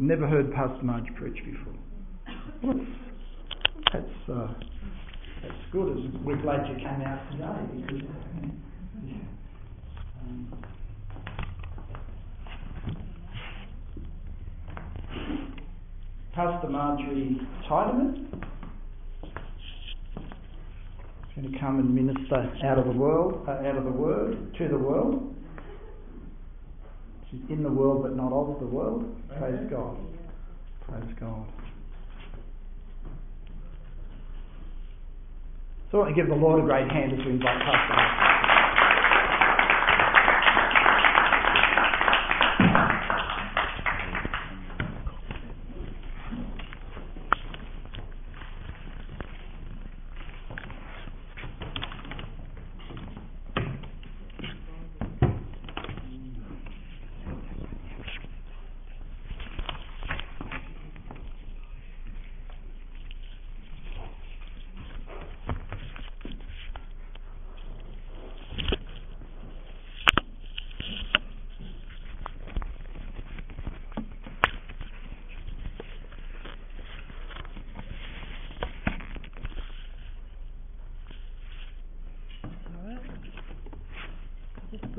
Never heard Pastor Marge preach before. Well, that's, that's, uh, that's good. We're glad you came out today because. Um, Pastor Marjorie Tydeman is going to come and minister out of the world, uh, out of the word to the world. She's in the world but not of the world. Praise God. Praise God. So I want to give the Lord a great hand as we invite Pastor.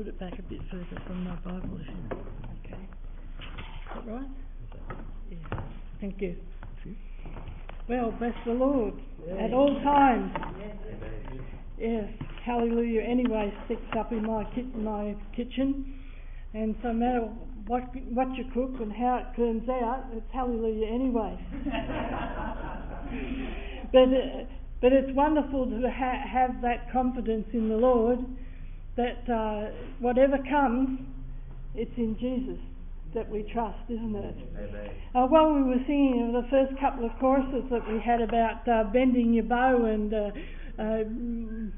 Back a bit further from my Bible. if you Okay. Is that right? Yeah. Thank you. Well, bless the Lord at all times. Yes, hallelujah. Anyway, sticks up in my ki- my kitchen, and so no matter what what you cook and how it turns out, it's hallelujah anyway. but uh, but it's wonderful to ha- have that confidence in the Lord that uh, whatever comes, it's in Jesus that we trust, isn't it? Uh, while we were singing the first couple of choruses that we had about uh, bending your bow and uh, uh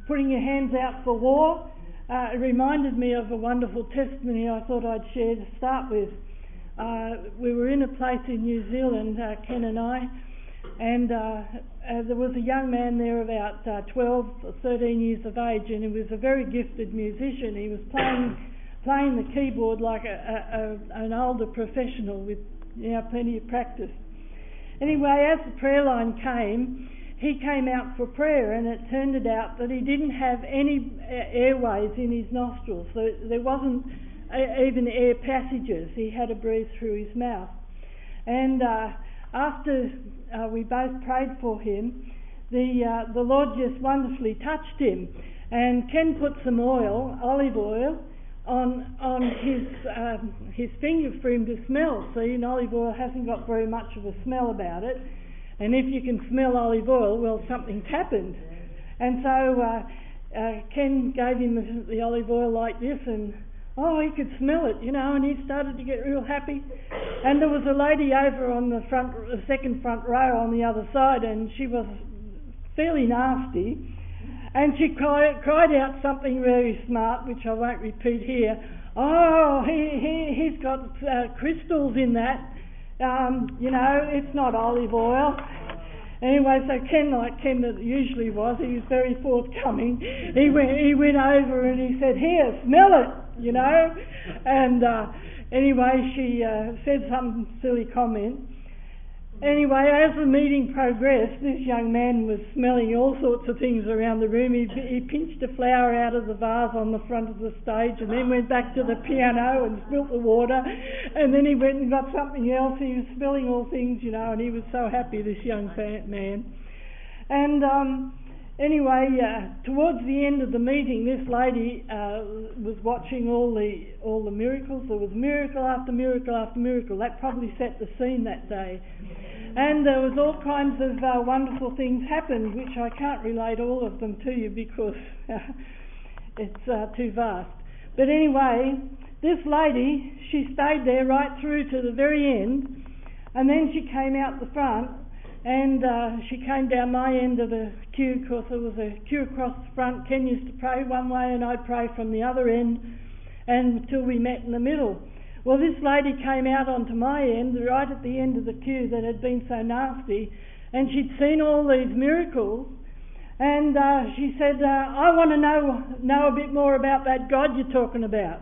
putting your hands out for war, uh, it reminded me of a wonderful testimony I thought I'd share to start with. Uh, we were in a place in New Zealand, Ken and I, and uh, there was a young man there about uh, 12 or 13 years of age, and he was a very gifted musician. He was playing playing the keyboard like a, a, a, an older professional with you know plenty of practice. Anyway, as the prayer line came, he came out for prayer, and it turned out that he didn't have any airways in his nostrils. So there wasn't even air passages. He had to breathe through his mouth, and uh, after uh, we both prayed for him, the, uh, the Lord just wonderfully touched him. And Ken put some oil, olive oil, on, on his, um, his finger for him to smell. See, and olive oil hasn't got very much of a smell about it. And if you can smell olive oil, well, something's happened. And so uh, uh, Ken gave him the, the olive oil like this, and Oh, he could smell it, you know, and he started to get real happy. And there was a lady over on the front, the second front row on the other side, and she was fairly nasty. And she cried, cried out something very smart, which I won't repeat here. Oh, he, he, he's got uh, crystals in that. Um, you know, it's not olive oil. Anyway, so Ken, like Ken that usually was, he was very forthcoming. He went, he went over and he said, "Here, smell it," you know. And uh, anyway, she uh, said some silly comment, Anyway, as the meeting progressed, this young man was smelling all sorts of things around the room. He, he pinched a flower out of the vase on the front of the stage and then went back to the piano and spilt the water. And then he went and got something else. He was smelling all things, you know, and he was so happy, this young man. And um, anyway, uh, towards the end of the meeting, this lady uh, was watching all the all the miracles. There was miracle after miracle after miracle. That probably set the scene that day. And there was all kinds of uh, wonderful things happened, which I can't relate all of them to you because it's uh, too vast. But anyway, this lady, she stayed there right through to the very end, and then she came out the front, and uh, she came down my end of the queue because there was a queue across the front. Ken used to pray one way, and I'd pray from the other end, until we met in the middle. Well, this lady came out onto my end, right at the end of the queue that had been so nasty, and she'd seen all these miracles. And uh, she said, uh, I want to know, know a bit more about that God you're talking about.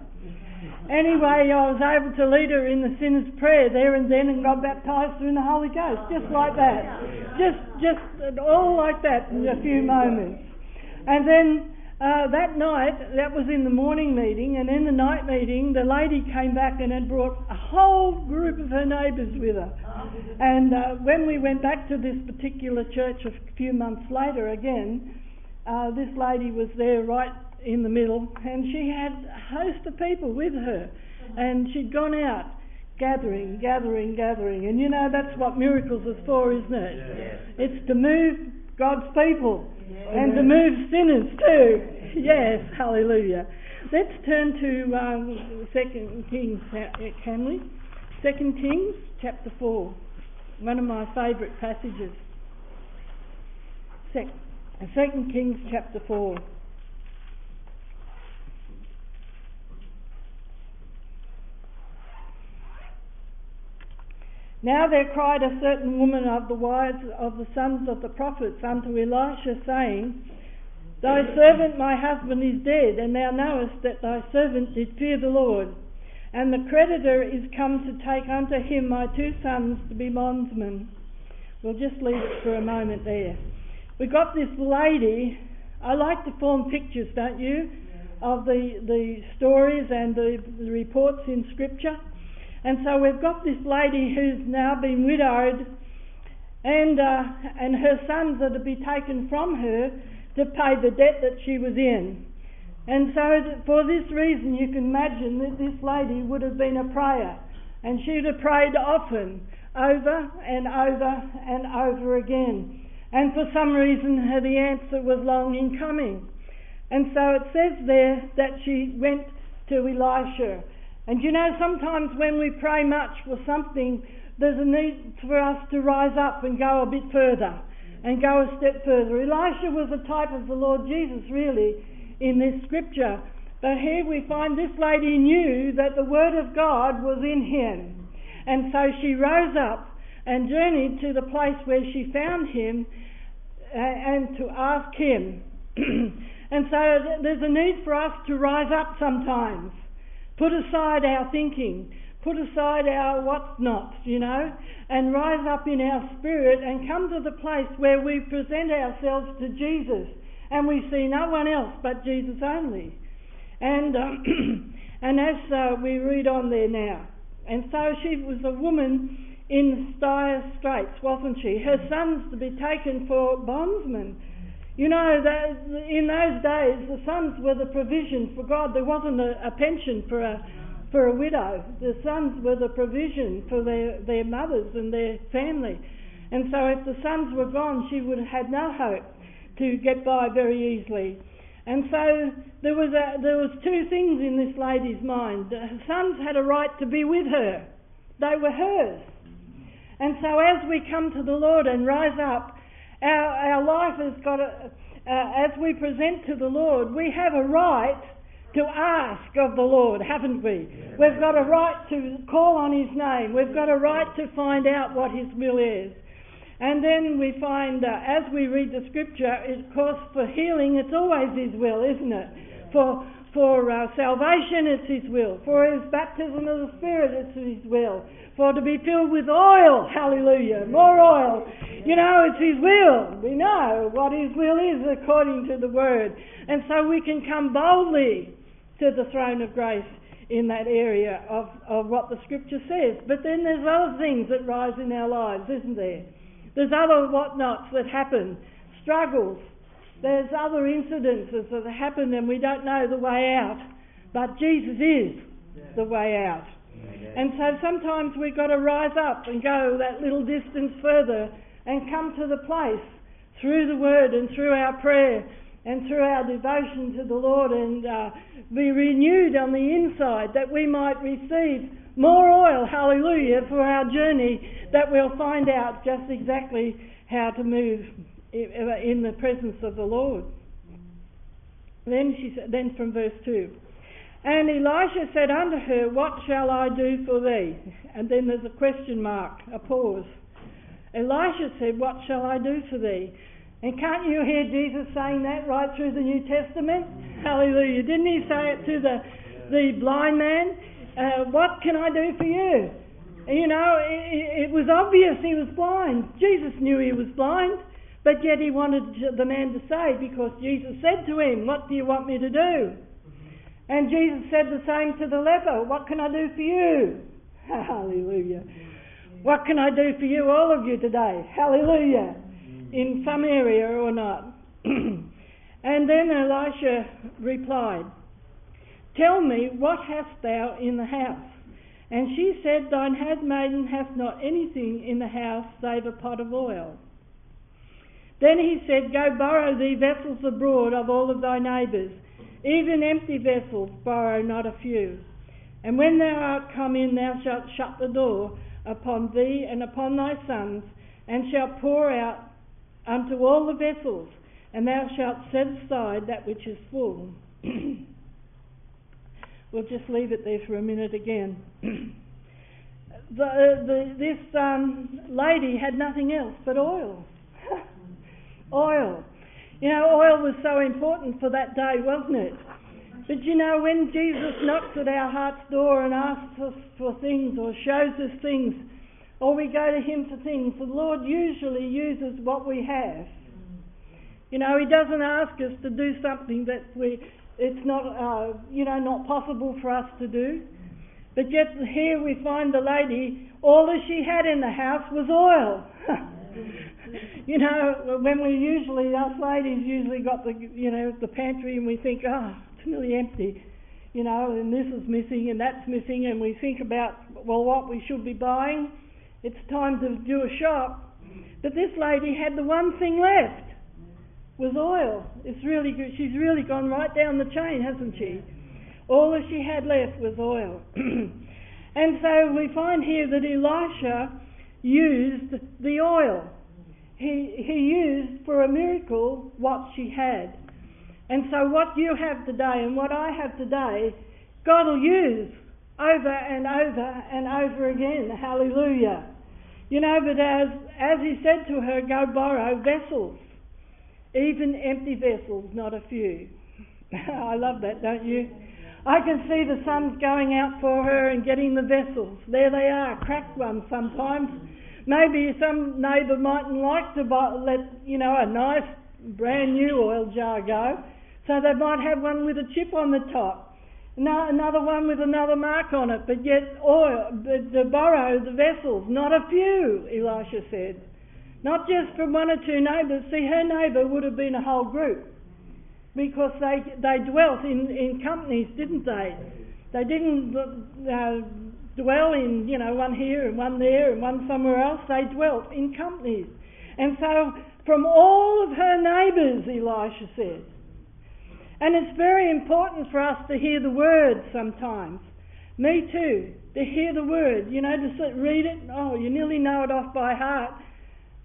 Anyway, I was able to lead her in the sinner's prayer there and then and got baptised her in the Holy Ghost, just like that. Just, just all like that in a few moments. And then uh, that night, that was in the morning meeting, and in the night meeting, the lady came back and had brought a whole group of her neighbours with her. And uh, when we went back to this particular church a few months later again, uh, this lady was there right in the middle, and she had a host of people with her, and she'd gone out gathering, gathering, gathering, and you know that's what miracles is for, isn't it? Yes. It's to move God's people and to move sinners too. Yes, hallelujah. Let's turn to um, Second Kings, uh, can we? Second Kings, chapter four, one of my favourite passages. Sec- Second Kings, chapter four. Now there cried a certain woman of the wives of the sons of the prophets unto Elisha, saying, Thy servant my husband is dead, and thou knowest that thy servant did fear the Lord. And the creditor is come to take unto him my two sons to be bondsmen. We'll just leave it for a moment there. We got this lady, I like to form pictures, don't you, of the, the stories and the, the reports in Scripture. And so we've got this lady who's now been widowed, and uh, and her sons are to be taken from her to pay the debt that she was in. And so, for this reason, you can imagine that this lady would have been a prayer, and she'd have prayed often, over and over and over again. And for some reason, the answer was long in coming. And so it says there that she went to Elisha. And you know, sometimes when we pray much for something, there's a need for us to rise up and go a bit further and go a step further. Elisha was a type of the Lord Jesus, really, in this scripture. But here we find this lady knew that the Word of God was in him. And so she rose up and journeyed to the place where she found him and to ask him. and so there's a need for us to rise up sometimes put aside our thinking, put aside our what's not, you know, and rise up in our spirit and come to the place where we present ourselves to Jesus and we see no one else but Jesus only. And, um, and as uh, we read on there now, and so she was a woman in dire straits, wasn't she? Her sons to be taken for bondsmen. You know, that in those days, the sons were the provision for God. There wasn't a, a pension for a, for a widow. The sons were the provision for their, their mothers and their family. And so if the sons were gone, she would have had no hope to get by very easily. And so there was, a, there was two things in this lady's mind. Her sons had a right to be with her. They were hers. And so as we come to the Lord and rise up, our, our life has got a, uh, as we present to the Lord, we have a right to ask of the Lord, haven't we? We've got a right to call on His name. We've got a right to find out what His will is. And then we find, uh, as we read the scripture, of course, for healing, it's always His will, isn't it? For, for uh, salvation, it's His will. For His baptism of the Spirit, it's His will. For to be filled with oil, hallelujah, more oil. You know, it's His will. We know what His will is according to the Word. And so we can come boldly to the throne of grace in that area of, of what the Scripture says. But then there's other things that rise in our lives, isn't there? There's other whatnots that happen, struggles. There's other incidences that happen and we don't know the way out. But Jesus is the way out. And so sometimes we've got to rise up and go that little distance further and come to the place through the Word and through our prayer and through our devotion to the Lord and uh, be renewed on the inside that we might receive more oil, hallelujah, for our journey that we'll find out just exactly how to move in the presence of the Lord. Then she said, then from verse 2. And Elisha said unto her, What shall I do for thee? And then there's a question mark, a pause. Elisha said, What shall I do for thee? And can't you hear Jesus saying that right through the New Testament? Hallelujah. Didn't he say it to the, the blind man? uh, what can I do for you? You know, it, it was obvious he was blind. Jesus knew he was blind, but yet he wanted the man to say because Jesus said to him, What do you want me to do? And Jesus said the same to the leper, What can I do for you? Hallelujah. What can I do for you, all of you today? Hallelujah. In some area or not. and then Elisha replied, Tell me, what hast thou in the house? And she said, Thine handmaiden hath not anything in the house save a pot of oil. Then he said, Go borrow thee vessels abroad of all of thy neighbours, even empty vessels, borrow not a few. And when thou art come in, thou shalt shut the door upon thee and upon thy sons, and shalt pour out unto all the vessels, and thou shalt set aside that which is full. we'll just leave it there for a minute again. the, the, this um, lady had nothing else but oil. oil. You know, oil was so important for that day, wasn't it? But you know, when Jesus knocks at our heart's door and asks us for things or shows us things, or we go to Him for things, the Lord usually uses what we have. You know, He doesn't ask us to do something that we, it's not, uh, you know, not possible for us to do. But yet here we find the lady, all that she had in the house was oil. you know, when we usually, us ladies usually got the, you know, the pantry and we think, oh, it's nearly empty, you know, and this is missing and that's missing, and we think about, well, what we should be buying. It's time to do a shop. But this lady had the one thing left was oil. It's really good. She's really gone right down the chain, hasn't she? All that she had left was oil. and so we find here that Elisha used the oil. He, he used for a miracle what she had. And so, what you have today and what I have today, God will use over and over and over again. Hallelujah. You know, but as, as He said to her, go borrow vessels, even empty vessels, not a few. I love that, don't you? I can see the sons going out for her and getting the vessels. There they are, cracked ones sometimes. Maybe some neighbour mightn't like to buy, let you know a nice brand new oil jar go. So they might have one with a chip on the top, another one with another mark on it, but yet oil, to borrow the vessels, not a few, Elisha said. Not just from one or two neighbours. See, her neighbour would have been a whole group because they, they dwelt in, in companies, didn't they? They didn't uh, dwell in, you know, one here and one there and one somewhere else. They dwelt in companies. And so, from all of her neighbours, Elisha said, and it's very important for us to hear the word sometimes. Me too, to hear the word, you know, to sit, read it. Oh, you nearly know it off by heart.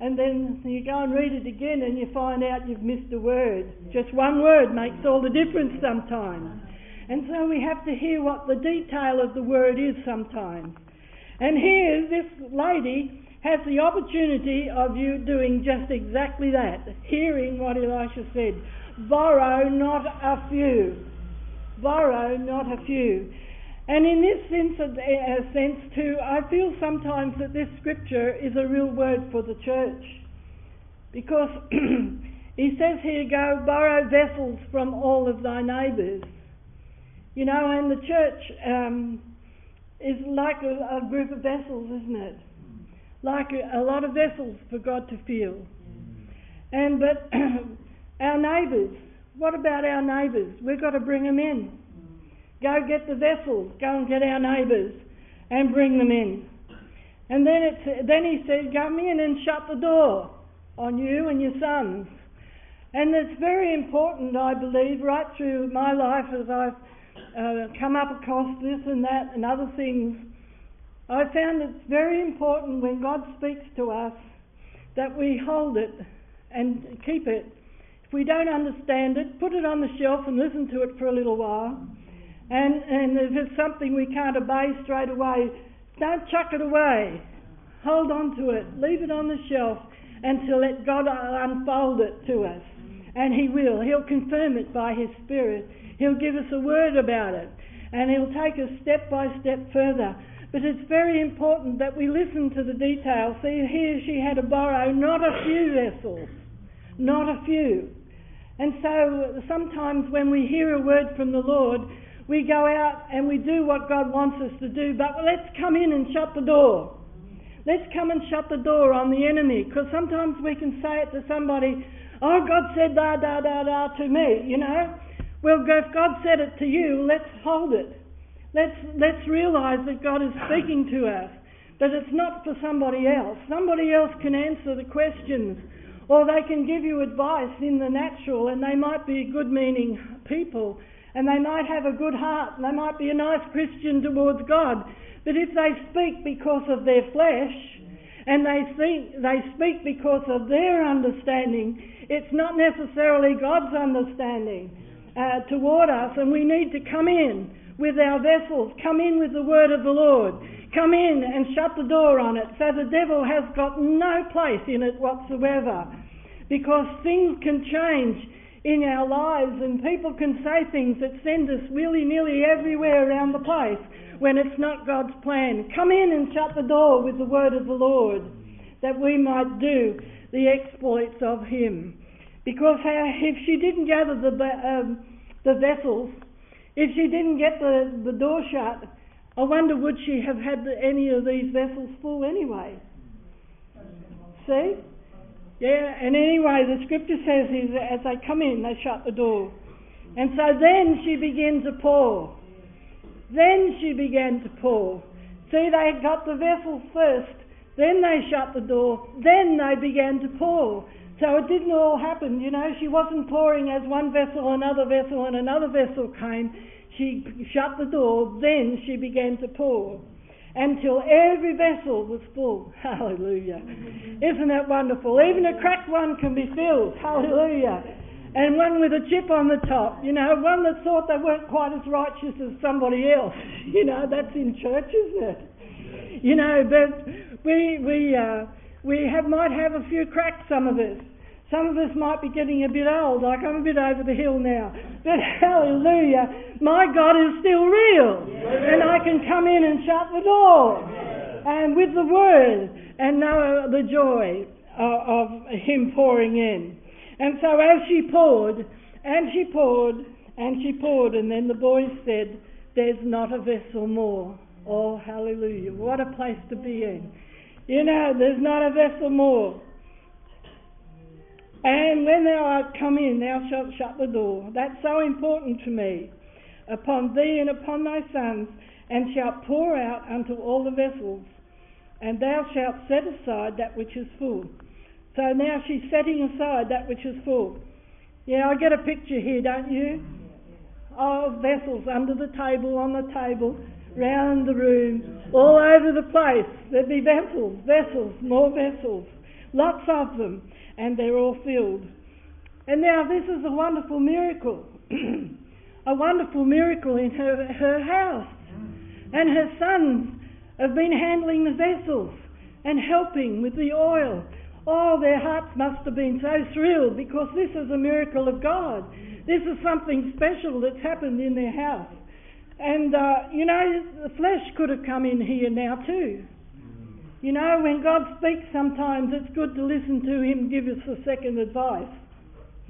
And then you go and read it again and you find out you've missed a word. Just one word makes all the difference sometimes. And so we have to hear what the detail of the word is sometimes. And here, this lady has the opportunity of you doing just exactly that, hearing what Elisha said borrow not a few. Borrow not a few. And in this sense, uh, sense too, I feel sometimes that this scripture is a real word for the church. Because he says here, go borrow vessels from all of thy neighbours. You know, and the church um, is like a, a, group of vessels, isn't it? Like a, a lot of vessels for God to fill. And but Our neighbours. What about our neighbours? We've got to bring them in. Go get the vessels. Go and get our neighbours and bring them in. And then, it's, then he said, Come in and shut the door on you and your sons. And it's very important, I believe, right through my life as I've uh, come up across this and that and other things. I found it's very important when God speaks to us that we hold it and keep it if we don't understand it, put it on the shelf and listen to it for a little while. And, and if it's something we can't obey straight away, don't chuck it away. Hold on to it. Leave it on the shelf until let God unfold it to us. And He will. He'll confirm it by His Spirit. He'll give us a word about it. and He'll take us step by step further. But it's very important that we listen to the details. See, here she had to borrow not a few vessels, not a few. And so sometimes when we hear a word from the Lord, we go out and we do what God wants us to do, but let's come in and shut the door. Let's come and shut the door on the enemy, because sometimes we can say it to somebody, oh, God said da da da da to me, you know. Well, if God said it to you, let's hold it. Let's, let's realise that God is speaking to us, that it's not for somebody else. Somebody else can answer the questions, or they can give you advice in the natural, and they might be good meaning people and they might have a good heart, and they might be a nice Christian towards God. But if they speak because of their flesh, and they think they speak because of their understanding, it's not necessarily God's understanding uh, toward us, and we need to come in with our vessels, come in with the word of the Lord, come in and shut the door on it, so the devil has got no place in it whatsoever, because things can change in our lives, and people can say things that send us willy nilly everywhere around the place when it's not God's plan. Come in and shut the door with the word of the Lord that we might do the exploits of Him. Because if she didn't gather the, um, the vessels, if she didn't get the, the door shut, I wonder would she have had any of these vessels full anyway? See? Yeah, and anyway, the scripture says is as they come in, they shut the door. And so then she began to pour. Then she began to pour. See, they got the vessels first, then they shut the door, then they began to pour. So it didn't all happen, you know. She wasn't pouring as one vessel, another vessel, and another vessel came. She shut the door, then she began to pour until every vessel was full. Hallelujah. Isn't that wonderful? Even a cracked one can be filled. Hallelujah. And one with a chip on the top, you know, one that thought they weren't quite as righteous as somebody else. You know, that's in church, isn't it? You know, but we we uh, we have might have a few cracks, some of us. Some of us might be getting a bit old, like I'm a bit over the hill now. But hallelujah, my God is still real. And I can come in and shut the door. And with the word and know the joy of, of Him pouring in. And so as she poured, and she poured, and she poured, and then the boys said, There's not a vessel more. Oh, hallelujah. What a place to be in. You know, there's not a vessel more. And when thou art come in, thou shalt shut the door. That's so important to me. Upon thee and upon thy sons, and shalt pour out unto all the vessels, and thou shalt set aside that which is full. So now she's setting aside that which is full. Yeah, I get a picture here, don't you? Of vessels under the table, on the table, round the room, all over the place. There'd be vessels, vessels, more vessels, lots of them and they're all filled. And now this is a wonderful miracle. a wonderful miracle in her, her house. And her sons have been handling the vessels and helping with the oil. Oh, their hearts must have been so thrilled because this is a miracle of God. This is something special that's happened in their house. And, uh, you know, the flesh could have come in here now too. You know, when God speaks, sometimes it's good to listen to Him give us a second advice.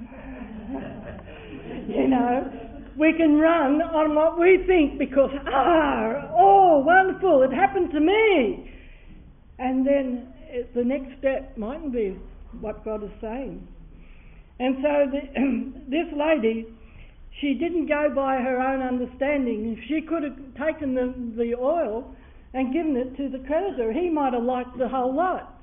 you know, we can run on what we think because, ah, oh, wonderful, it happened to me. And then it, the next step mightn't be what God is saying. And so the, this lady, she didn't go by her own understanding. If she could have taken the, the oil and given it to the creditor. He might have liked the whole lot.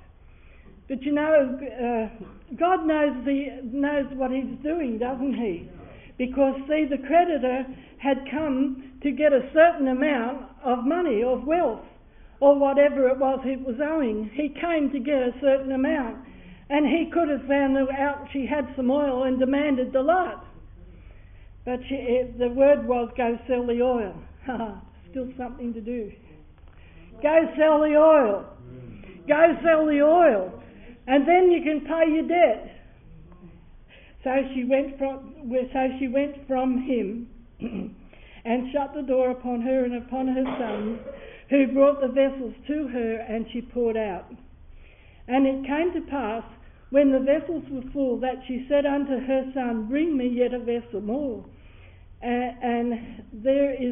But you know, uh, God knows, the, knows what He's doing, doesn't He? Because, see, the creditor had come to get a certain amount of money, of wealth, or whatever it was he was owing. He came to get a certain amount. And he could have found out she had some oil and demanded the lot. But she, the word was, go sell the oil. Still something to do. Go sell the oil. Go sell the oil. And then you can pay your debt. So she went from, so she went from him. and shut the door upon her and upon her sons, who brought the vessels to her, and she poured out. And it came to pass, when the vessels were full, that she said unto her son, Bring me yet a vessel more.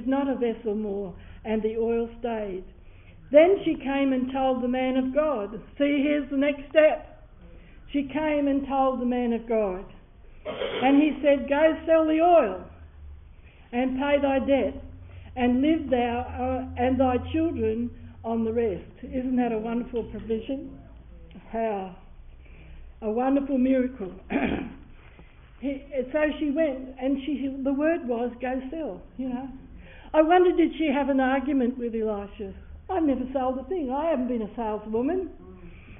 Is not a vessel more, and the oil stayed. Then she came and told the man of God. See, here's the next step. She came and told the man of God. And he said, Go sell the oil and pay thy debt, and live thou uh, and thy children on the rest. Isn't that a wonderful provision? How? A wonderful miracle. he, so she went, and she, the word was, go sell, you know. I wonder, did she have an argument with Elisha? I've never sold a thing. I haven't been a saleswoman.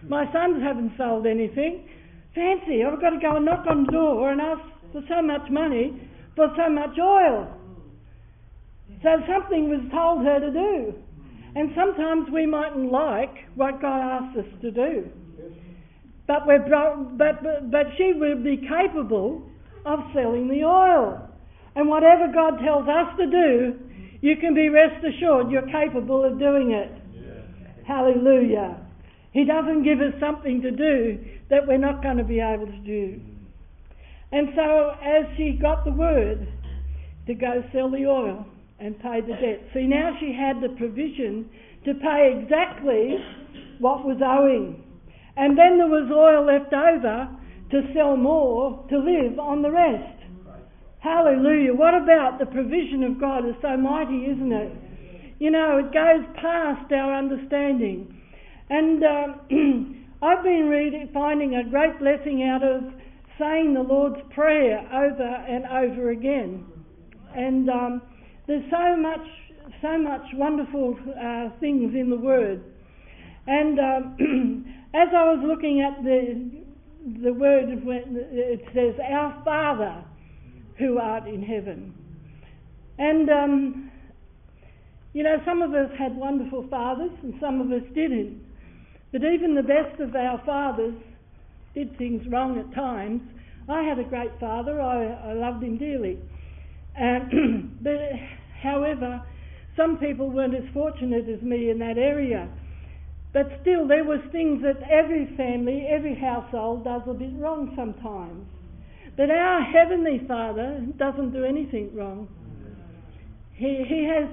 My sons haven't sold anything. Fancy, I've got to go and knock on the door and ask for so much money for so much oil. So something was told her to do. And sometimes we mightn't like what God asks us to do. But, we're, but, but, but she would be capable of selling the oil. And whatever God tells us to do, you can be rest assured you're capable of doing it. Yeah. Hallelujah. He doesn't give us something to do that we're not going to be able to do. Mm. And so, as she got the word to go sell the oil and pay the debt, see, now she had the provision to pay exactly what was owing. And then there was oil left over to sell more to live on the rest. Hallelujah. What about the provision of God is so mighty, isn't it? You know, it goes past our understanding. And um, I've been reading, finding a great blessing out of saying the Lord's Prayer over and over again. And um, there's so much, so much wonderful uh, things in the Word. And um, as I was looking at the the word, it says, "Our Father." Who art in heaven. And, um, you know, some of us had wonderful fathers and some of us didn't. But even the best of our fathers did things wrong at times. I had a great father, I, I loved him dearly. But, however, some people weren't as fortunate as me in that area. But still, there was things that every family, every household does a bit wrong sometimes. But our Heavenly Father doesn't do anything wrong. He, he, has,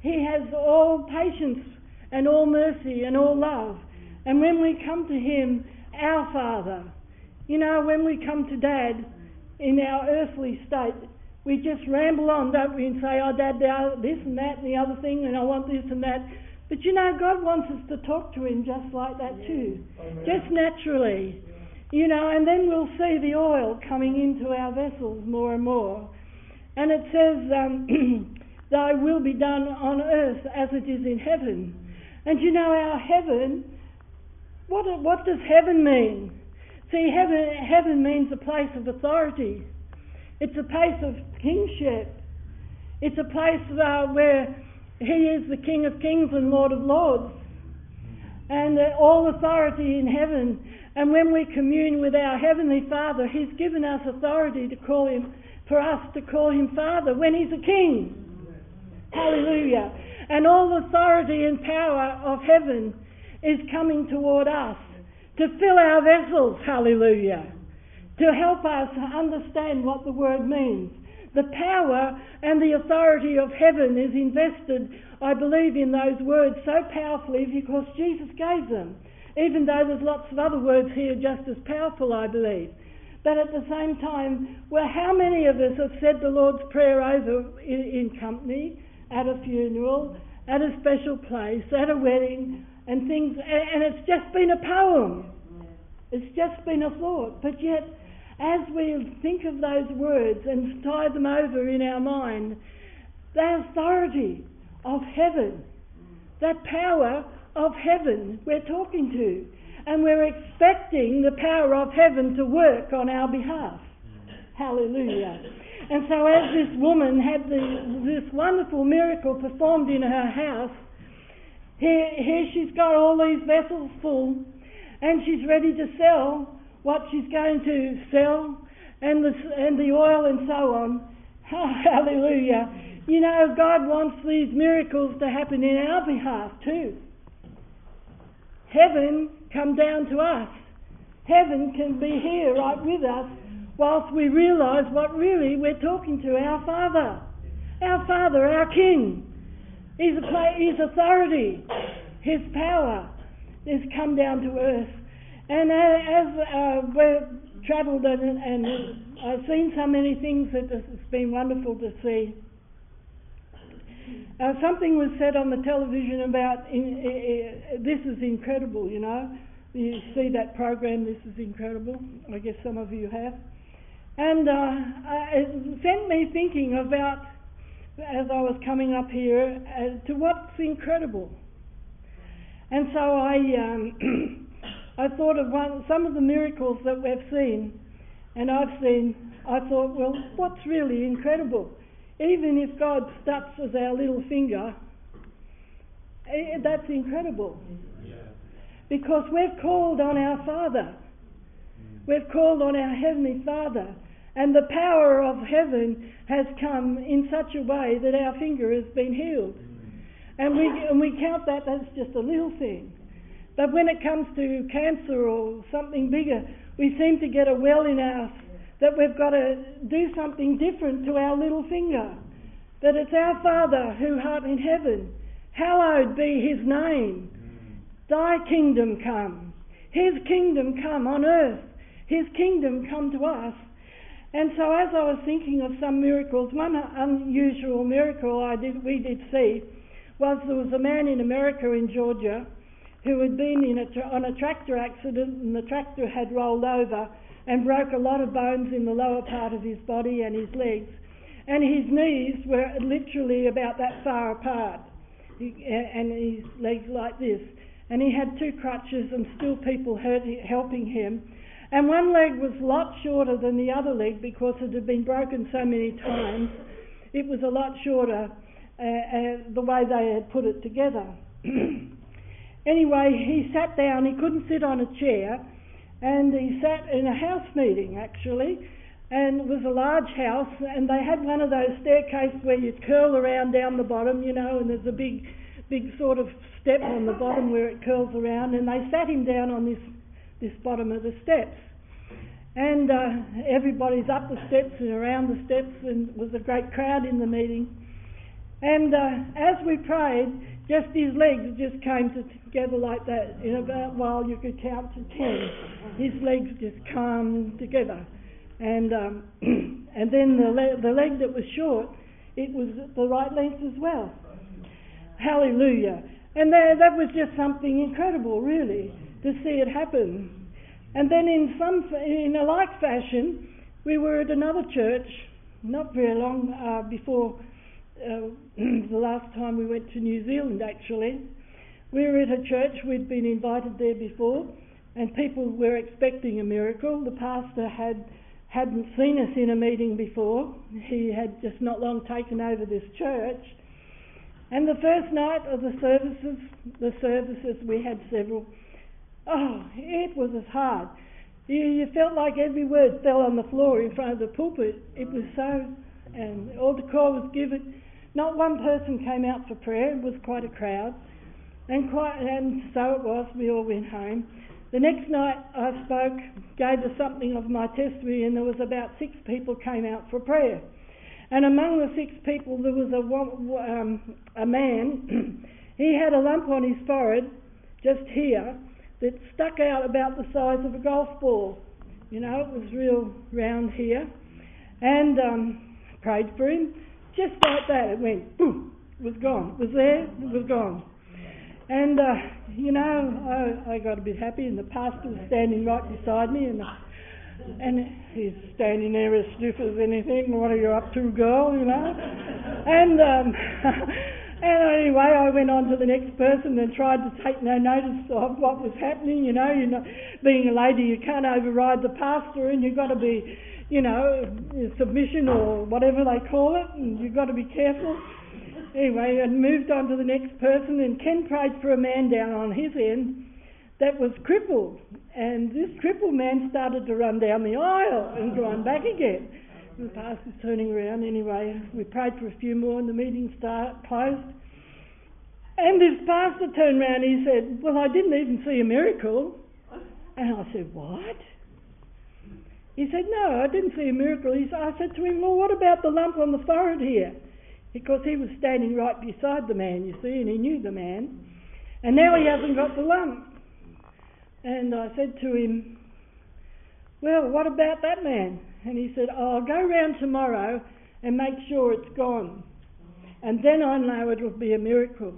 he has all patience and all mercy and all love. And when we come to Him, our Father, you know, when we come to Dad in our earthly state, we just ramble on, don't we, and say, oh, Dad, this and that and the other thing, and I want this and that. But you know, God wants us to talk to Him just like that too, just naturally. You know, and then we'll see the oil coming into our vessels more and more. And it says, um, Thy will be done on earth as it is in heaven. And you know, our heaven, what, what does heaven mean? See, heaven, heaven means a place of authority, it's a place of kingship, it's a place uh, where He is the King of kings and Lord of lords. And uh, all authority in heaven and when we commune with our Heavenly Father, He's given us authority to call Him, for us to call Him Father when He's a King. Hallelujah. And all authority and power of heaven is coming toward us to fill our vessels. Hallelujah. To help us understand what the word means. The power and the authority of heaven is invested, I believe, in those words so powerfully because Jesus gave them even though there's lots of other words here just as powerful, I believe. But at the same time, well, how many of us have said the Lord's Prayer over in, in company, at a funeral, at a special place, at a wedding, and things, and it's just been a poem. It's just been a thought. But yet, as we think of those words and tie them over in our mind, the authority of heaven, that power of heaven we're talking to. And we're expecting the power of heaven to work on our behalf. Hallelujah. And so, as this woman had the, this wonderful miracle performed in her house, here, here she's got all these vessels full, and she's ready to sell what she's going to sell, and the, and the oil and so on. Oh, hallelujah. you know, God wants these miracles to happen in our behalf too. Heaven come down to us. Heaven can be here right with us whilst we realise what really we're talking to our Father. Our Father, our King. His, his authority, His power has come down to earth. And as uh, we've travelled and, and I've seen so many things that it's been wonderful to see. Uh, something was said on the television about in, uh, this is incredible, you know. You see that program, This is Incredible. I guess some of you have. And uh, it sent me thinking about, as I was coming up here, uh, to what's incredible. And so I, um, I thought of one, some of the miracles that we've seen, and I've seen. I thought, well, what's really incredible? Even if God stops as our little finger, that's incredible. Because we've called on our Father. We've called on our Heavenly Father. And the power of heaven has come in such a way that our finger has been healed. Mm. And we, and we count that as just a little thing. But when it comes to cancer or something bigger, we seem to get a well in us that we've got to do something different to our little finger. That it's our Father who art in heaven, hallowed be his name. Thy kingdom come. His kingdom come on earth. His kingdom come to us. And so as I was thinking of some miracles, one unusual miracle I did, we did see was there was a man in America in Georgia who had been in a tra- on a tractor accident and the tractor had rolled over and broke a lot of bones in the lower part of his body and his legs. And his knees were literally about that far apart, he, and his legs like this. And he had two crutches and still people hurt, helping him. And one leg was a lot shorter than the other leg because it had been broken so many times. It was a lot shorter uh, uh, the way they had put it together. anyway, he sat down, he couldn't sit on a chair, and he sat in a house meeting actually, and it was a large house, and they had one of those staircases where you curl around down the bottom, you know, and there's a big, big sort of step on the bottom where it curls around, and they sat him down on this, this bottom of the steps. And uh, everybody's up the steps and around the steps, and it was a great crowd in the meeting. And uh, as we prayed, just his legs just came together like that. In about a while, you could count to ten. His legs just come together, and um, and then the le- the leg that was short, it was the right length as well. Hallelujah! And that, that was just something incredible, really, to see it happen. And then in some in a like fashion, we were at another church not very long uh, before uh, the last time we went to New Zealand actually. We were at a church, we'd been invited there before, and people were expecting a miracle. The pastor had hadn't seen us in a meeting before. He had just not long taken over this church. And the first night of the services, the services we had several. Oh, it was as hard. You, you felt like every word fell on the floor in front of the pulpit. It was so, and all the call was given. Not one person came out for prayer. It was quite a crowd. And, quite, and so it was. We all went home. The next night I spoke, gave us something of my testimony, and there was about six people came out for prayer. And among the six people, there was a, um, a man. he had a lump on his forehead, just here, that stuck out about the size of a golf ball. You know, it was real round here. And um, prayed for him. Just like that, it went boom, it was gone. It was there, it was gone. And, uh, you know, I, I got a bit happy, and the pastor was standing right beside me, and and he's standing there as stiff as anything. What are you up to, girl? You know. And um, and anyway, I went on to the next person and tried to take no notice of what was happening. You know, you know, being a lady, you can't override the pastor, and you've got to be you know, submission or whatever they call it, and you've got to be careful. Anyway, and moved on to the next person, and Ken prayed for a man down on his end that was crippled, and this crippled man started to run down the aisle and run back again. The pastor's turning around anyway. We prayed for a few more and the meeting start closed. And this pastor turned around and he said, Well, I didn't even see a miracle. And I said, What? He said, No, I didn't see a miracle. He I said to him, Well, what about the lump on the forehead here? Because he was standing right beside the man, you see, and he knew the man. And now he hasn't got the lump. And I said to him, Well, what about that man? And he said, oh, I'll go round tomorrow and make sure it's gone. And then I know it'll be a miracle.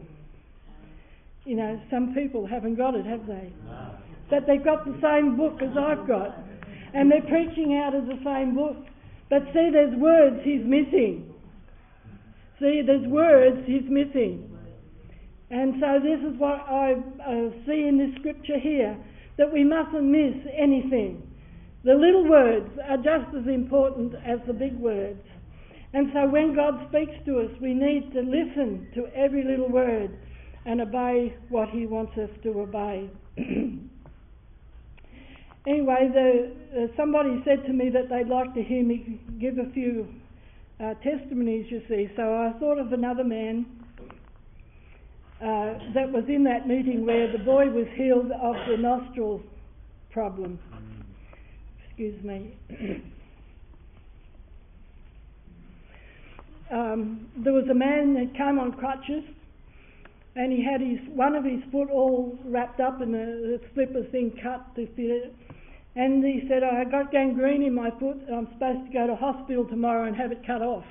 You know, some people haven't got it, have they? No. They've got the same book as I've got. And they're preaching out of the same book. But see, there's words he's missing. See, there's words he's missing. And so this is what I uh, see in this scripture here that we mustn't miss anything. The little words are just as important as the big words. And so when God speaks to us, we need to listen to every little word and obey what He wants us to obey. anyway, the, uh, somebody said to me that they'd like to hear me give a few uh, testimonies, you see. So I thought of another man uh, that was in that meeting where the boy was healed of the nostril problem excuse me. um, there was a man that came on crutches and he had his one of his foot all wrapped up in a, a slipper thing cut to fit it. And he said, I got gangrene in my foot. and I'm supposed to go to hospital tomorrow and have it cut off.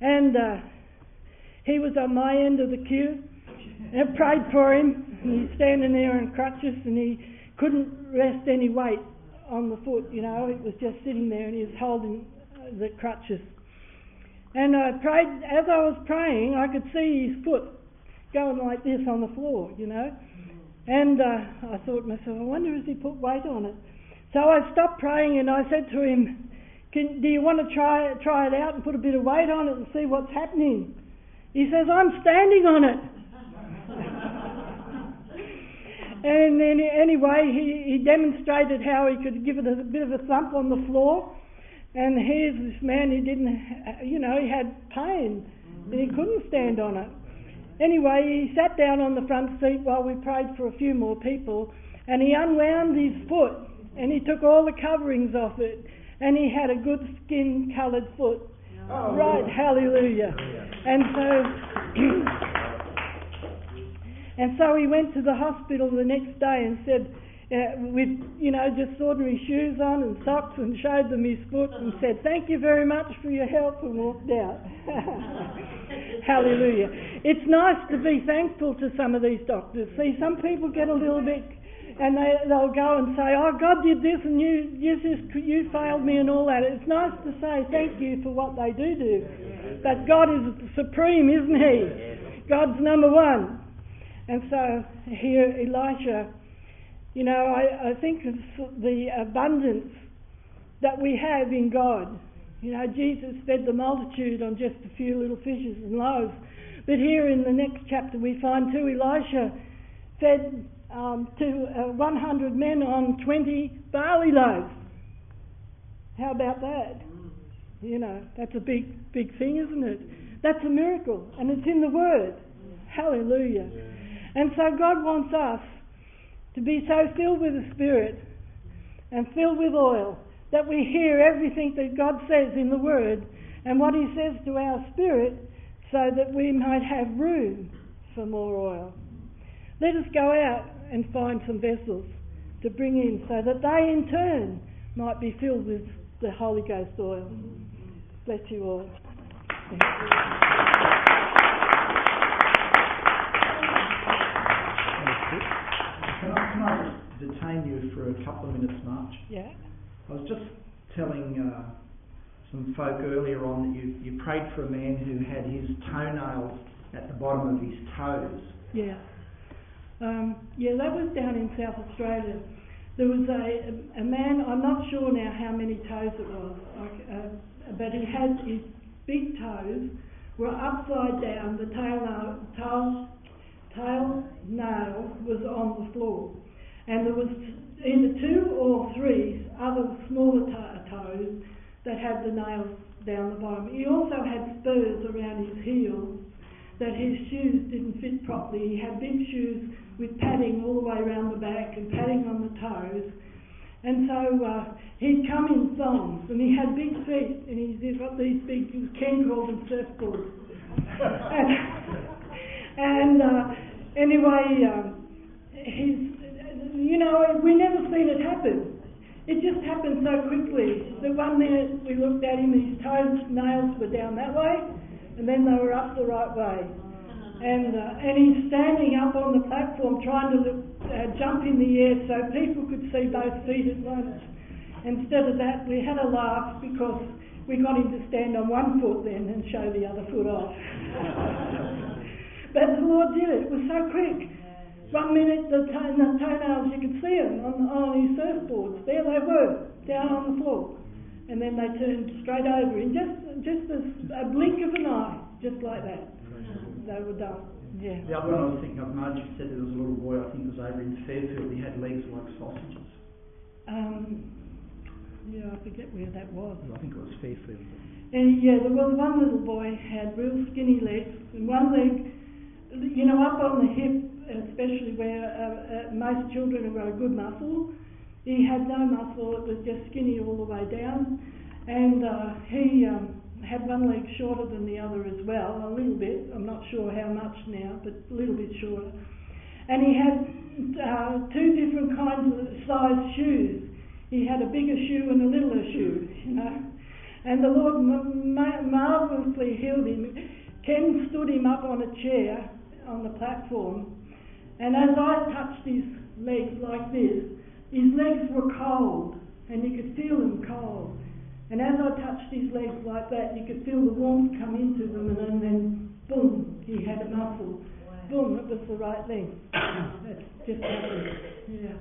And uh, he was on my end of the queue. and I prayed for him. And he's standing there on crutches and he couldn't rest any weight on the foot, you know, it was just sitting there and he was holding the crutches. And I prayed, as I was praying, I could see his foot going like this on the floor, you know. And uh, I thought to myself, I wonder if he put weight on it. So I stopped praying and I said to him, Can, Do you want to try, try it out and put a bit of weight on it and see what's happening? He says, I'm standing on it. And then anyway, he, he demonstrated how he could give it a bit of a thump on the floor. And here's this man who didn't, you know, he had pain and he couldn't stand on it. Anyway, he sat down on the front seat while we prayed for a few more people and he unwound his foot and he took all the coverings off it and he had a good skin coloured foot. Oh, right, hallelujah. And so And so he went to the hospital the next day and said, uh, with you know just ordinary shoes on and socks, and showed them his foot and said, "Thank you very much for your help," and walked out. Hallelujah! It's nice to be thankful to some of these doctors. See, some people get a little bit and they, they'll go and say, "Oh, God did this, and you, you just you failed me, and all that." It's nice to say thank you for what they do do, but God is supreme, isn't He? God's number one. And so here, Elisha, you know, I, I think of the abundance that we have in God. You know, Jesus fed the multitude on just a few little fishes and loaves. But here in the next chapter, we find too Elisha fed um, to uh, 100 men on 20 barley loaves. How about that? You know, that's a big, big thing, isn't it? That's a miracle, and it's in the Word. Hallelujah. And so God wants us to be so filled with the Spirit and filled with oil that we hear everything that God says in the Word and what He says to our spirit so that we might have room for more oil. Let us go out and find some vessels to bring in so that they in turn might be filled with the Holy Ghost oil. Bless you all. Detain you for a couple of minutes, March? Yeah. I was just telling uh, some folk earlier on that you, you prayed for a man who had his toenails at the bottom of his toes. Yeah. Um, yeah, that was down in South Australia. There was a, a man, I'm not sure now how many toes it was, uh, but he had his big toes were upside down, the tail, nail, tail, tail nail was on the floor and there was either two or three other smaller toes that had the nails down the bottom. He also had spurs around his heels that his shoes didn't fit properly. He had big shoes with padding all the way around the back and padding on the toes. And so uh, he'd come in thongs and he had big feet and he's got these big, Ken called surfboards. and and uh, anyway, um, he's, you know, we never seen it happen. It just happened so quickly The one minute we looked at him, his toes, nails were down that way, and then they were up the right way. And, uh, and he's standing up on the platform trying to look, uh, jump in the air so people could see both feet at once. Instead of that, we had a laugh because we got him to stand on one foot then and show the other foot off. but the Lord did it. It was so quick. One minute the, to- the toenails, you could see them on, on his surfboards. There they were, down on the floor. And then they turned straight over in just, just a, a blink of an eye, just like that. They were done. Yeah. The other one I was thinking of, Margie said there was a little boy, I think it was over in Fairfield, he had legs like sausages. Um, yeah, I forget where that was. I think it was Fairfield. And yeah, there was one little boy had real skinny legs, and one leg, you know, up on the hip, especially where uh, uh, most children have got a good muscle. He had no muscle; it was just skinny all the way down, and uh, he um, had one leg shorter than the other as well, a little bit. I'm not sure how much now, but a little bit shorter. And he had uh, two different kinds of size shoes. He had a bigger shoe and a littler shoe, you know. And the Lord ma- marvelously healed him. Ken stood him up on a chair on the platform, and as I touched his legs like this, his legs were cold, and you could feel them cold. And as I touched his legs like that, you could feel the warmth come into them, and then boom, he had a muscle. Boom, it was the right thing. That's just happened. Yeah.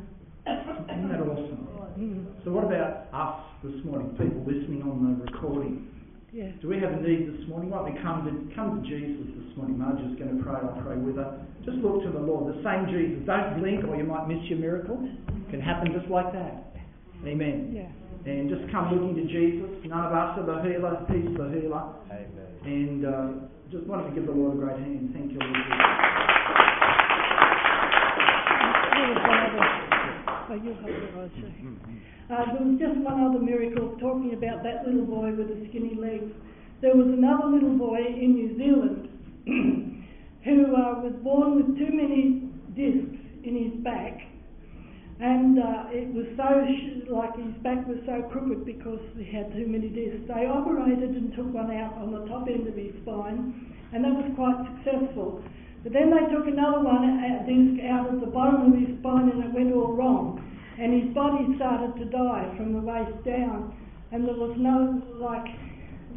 Isn't that awesome? Mm. So what about us this morning, people listening on the recording? Yeah. Do we have a need this morning? Why don't we come to, come to Jesus this morning? Margie's going to pray, I'll pray with her. Just look to the Lord, the same Jesus. Don't blink or you might miss your miracle. It can happen just like that. Amen. Yeah. And just come looking to Jesus. None of us are the healer, He's the healer. Amen. And uh, just why don't give the Lord a great hand? Thank you, Lord. Jesus. There was one other. You hold it, Roger. There was just one other miracle talking about that little boy with the skinny legs. There was another little boy in New Zealand who uh, was born with too many discs in his back, and uh, it was so sh- like his back was so crooked because he had too many discs. They operated and took one out on the top end of his spine, and that was quite successful. But then they took another one a disc out at the bottom of his spine, and it went all wrong and his body started to die from the waist down, and there was no like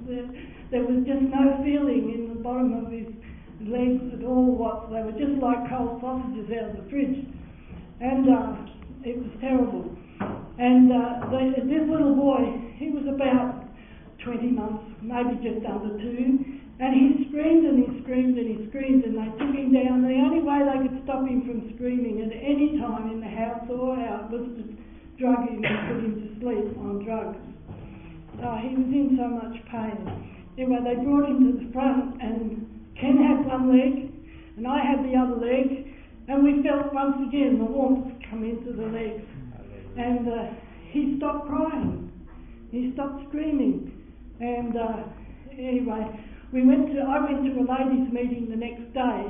the, there was just no feeling in the bottom of his legs at all. What they were just like cold sausages out of the fridge, and uh, it was terrible. And uh, the, this little boy, he was about 20 months, maybe just under two, and he screamed and he screamed and he screamed, and they took him down. The only way they could stop him from screaming at any time in the house or out was to drug him and put him to sleep on drugs. Uh, he was in so much pain. Anyway, they brought him to the front, and Ken had one leg, and I had the other leg, and we felt once again the warmth come into the legs. And uh, he stopped crying. He stopped screaming. And uh, anyway, we went to, I went to a ladies' meeting the next day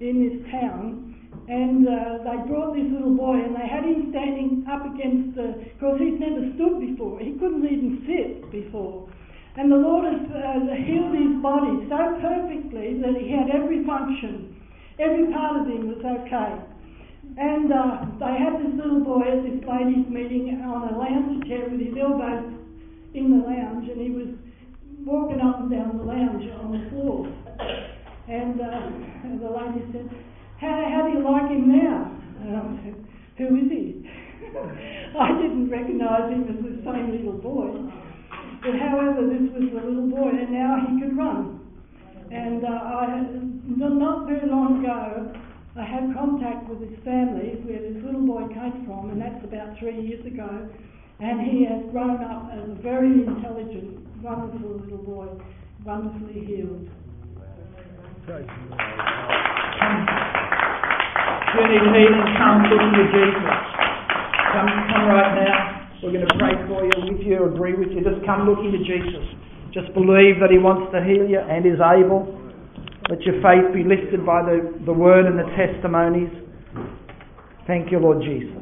in this town, and uh, they brought this little boy, and they had him standing up against the, because he'd never stood before. He couldn't even sit before. And the Lord has uh, healed his body so perfectly that he had every function. Every part of him was okay. And uh, they had this little boy at this ladies' meeting on a lounge chair with his elbows in the lounge, and he was walking up and down the lounge on the floor. And, uh, the lady said, how, how do you like him now? And I said, who is he? I didn't recognise him as the same little boy. But however, this was the little boy, and now he could run. And uh, I, not very long ago, I had contact with his family, where this little boy came from, and that's about three years ago. And he has grown up as a very intelligent, wonderful little boy, wonderfully healed. Praise the Come. Looking to Jesus. Come, come right now. We're going to pray for you, with you, agree with you. Just come looking to Jesus. Just believe that He wants to heal you and is able. Let your faith be lifted by the, the word and the testimonies. Thank you, Lord Jesus.